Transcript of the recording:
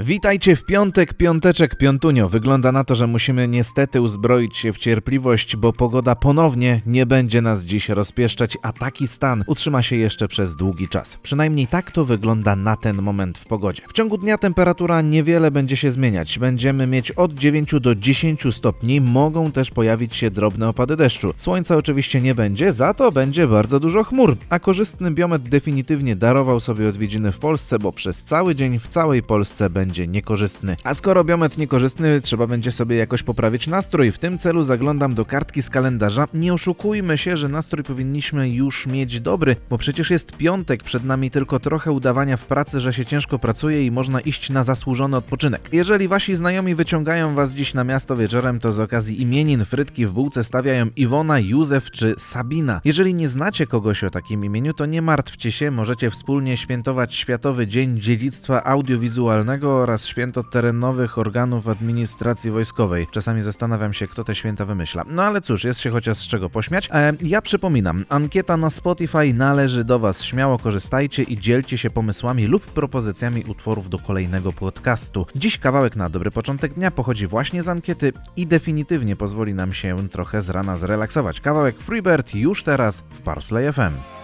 Witajcie w piątek, piąteczek, piątunio. Wygląda na to, że musimy niestety uzbroić się w cierpliwość, bo pogoda ponownie nie będzie nas dziś rozpieszczać, a taki stan utrzyma się jeszcze przez długi czas. Przynajmniej tak to wygląda na ten moment w pogodzie. W ciągu dnia temperatura niewiele będzie się zmieniać. Będziemy mieć od 9 do 10 stopni, mogą też pojawić się drobne opady deszczu. Słońca oczywiście nie będzie, za to będzie bardzo dużo chmur, a korzystny biometr definitywnie darował sobie odwiedziny w Polsce, bo przez cały dzień w całej Polsce będzie będzie niekorzystny. A skoro biometr niekorzystny, trzeba będzie sobie jakoś poprawić nastrój. W tym celu zaglądam do kartki z kalendarza. Nie oszukujmy się, że nastrój powinniśmy już mieć dobry, bo przecież jest piątek, przed nami tylko trochę udawania w pracy, że się ciężko pracuje i można iść na zasłużony odpoczynek. Jeżeli wasi znajomi wyciągają was dziś na miasto wieczorem, to z okazji imienin frytki w bułce stawiają Iwona, Józef czy Sabina. Jeżeli nie znacie kogoś o takim imieniu, to nie martwcie się, możecie wspólnie świętować Światowy Dzień Dziedzictwa Audiowizualnego oraz święto terenowych organów administracji wojskowej. Czasami zastanawiam się, kto te święta wymyśla. No ale cóż, jest się chociaż z czego pośmiać. E, ja przypominam, ankieta na Spotify należy do Was. Śmiało korzystajcie i dzielcie się pomysłami lub propozycjami utworów do kolejnego podcastu. Dziś kawałek na dobry początek dnia pochodzi właśnie z ankiety i definitywnie pozwoli nam się trochę z rana zrelaksować. Kawałek Freebird już teraz w Parsley FM.